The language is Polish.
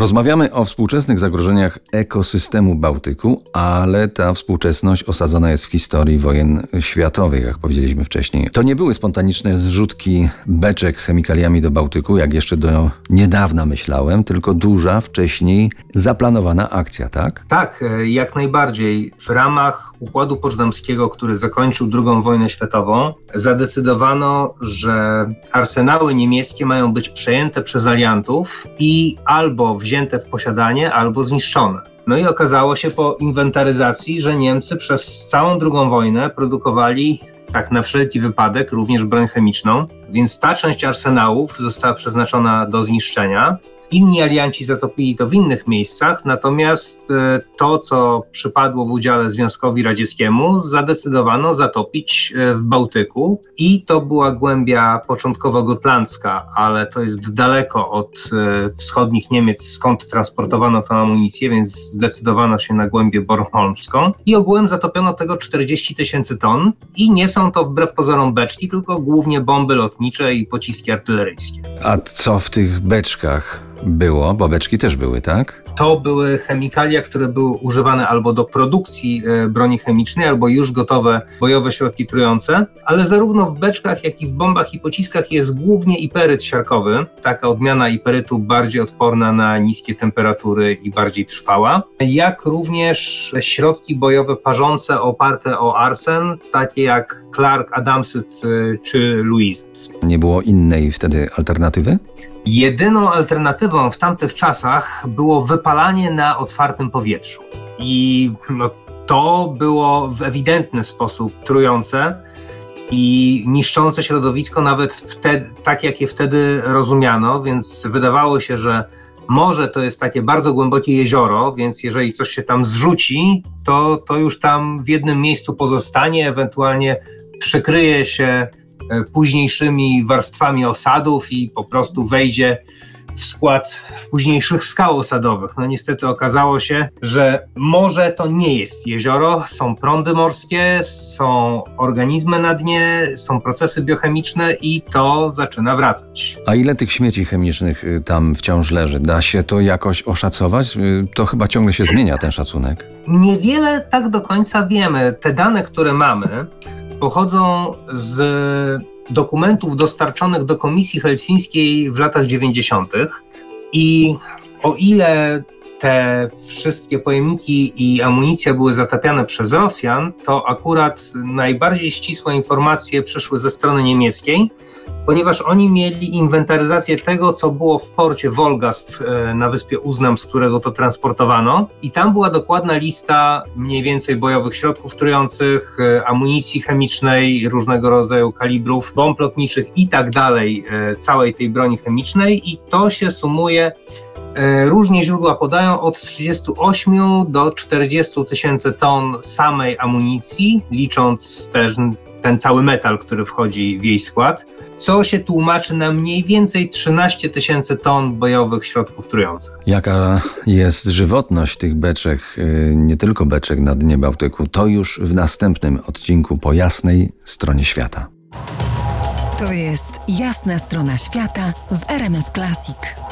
Rozmawiamy o współczesnych zagrożeniach ekosystemu Bałtyku, ale ta współczesność osadzona jest w historii wojen światowych, jak powiedzieliśmy wcześniej. To nie były spontaniczne zrzutki beczek z chemikaliami do Bałtyku, jak jeszcze do niedawna myślałem, tylko duża, wcześniej zaplanowana akcja, tak? Tak, e, jak najbardziej. W ramach Układu Poczdamskiego, który zakończył II wojnę światową, zadecydowano, że arsenały niemieckie mają być przejęte przez aliantów i albo w wzięte w posiadanie albo zniszczone. No i okazało się po inwentaryzacji, że Niemcy przez całą II wojnę produkowali tak na wszelki wypadek również broń chemiczną, więc ta część arsenałów została przeznaczona do zniszczenia. Inni alianci zatopili to w innych miejscach, natomiast e, to, co przypadło w udziale Związkowi Radzieckiemu, zadecydowano zatopić e, w Bałtyku i to była głębia początkowo gotlandzka, ale to jest daleko od e, wschodnich Niemiec, skąd transportowano tę amunicję, więc zdecydowano się na głębię bornholmską i ogółem zatopiono tego 40 tysięcy ton i nie są to wbrew pozorom beczki, tylko głównie bomby lotnicze i pociski artyleryjskie. A co w tych beczkach? Było, babeczki też były, tak? To były chemikalia, które były używane albo do produkcji e, broni chemicznej, albo już gotowe bojowe środki trujące, ale zarówno w beczkach, jak i w bombach i pociskach jest głównie iperyt siarkowy, taka odmiana iperytu bardziej odporna na niskie temperatury i bardziej trwała, jak również środki bojowe parzące oparte o arsen, takie jak Clark, Adamsyt e, czy Louiset. Nie było innej wtedy alternatywy? Jedyną alternatywą w tamtych czasach było wypalanie na otwartym powietrzu. I no, to było w ewidentny sposób trujące i niszczące środowisko, nawet wtedy, tak jak je wtedy rozumiano, więc wydawało się, że morze to jest takie bardzo głębokie jezioro, więc jeżeli coś się tam zrzuci, to, to już tam w jednym miejscu pozostanie, ewentualnie przykryje się późniejszymi warstwami osadów i po prostu wejdzie w skład późniejszych skał osadowych. No niestety okazało się, że morze to nie jest jezioro, są prądy morskie, są organizmy na dnie, są procesy biochemiczne i to zaczyna wracać. A ile tych śmieci chemicznych y, tam wciąż leży? Da się to jakoś oszacować? Y, to chyba ciągle się zmienia ten szacunek. Niewiele tak do końca wiemy. Te dane, które mamy, pochodzą z dokumentów dostarczonych do Komisji Helsińskiej w latach 90. I o ile te wszystkie pojemniki i amunicja były zatapiane przez Rosjan, to akurat najbardziej ścisłe informacje przyszły ze strony niemieckiej ponieważ oni mieli inwentaryzację tego, co było w porcie Wolgast e, na wyspie Uznam, z którego to transportowano. I tam była dokładna lista mniej więcej bojowych środków trujących, e, amunicji chemicznej, różnego rodzaju kalibrów, bomb lotniczych i tak dalej, e, całej tej broni chemicznej. I to się sumuje Różnie źródła podają od 38 do 40 tysięcy ton samej amunicji, licząc też ten cały metal, który wchodzi w jej skład, co się tłumaczy na mniej więcej 13 tysięcy ton bojowych środków trujących. Jaka jest żywotność tych beczek, y, nie tylko beczek na dnie Bałtyku, to już w następnym odcinku po jasnej stronie świata. To jest jasna strona świata w RMS Classic.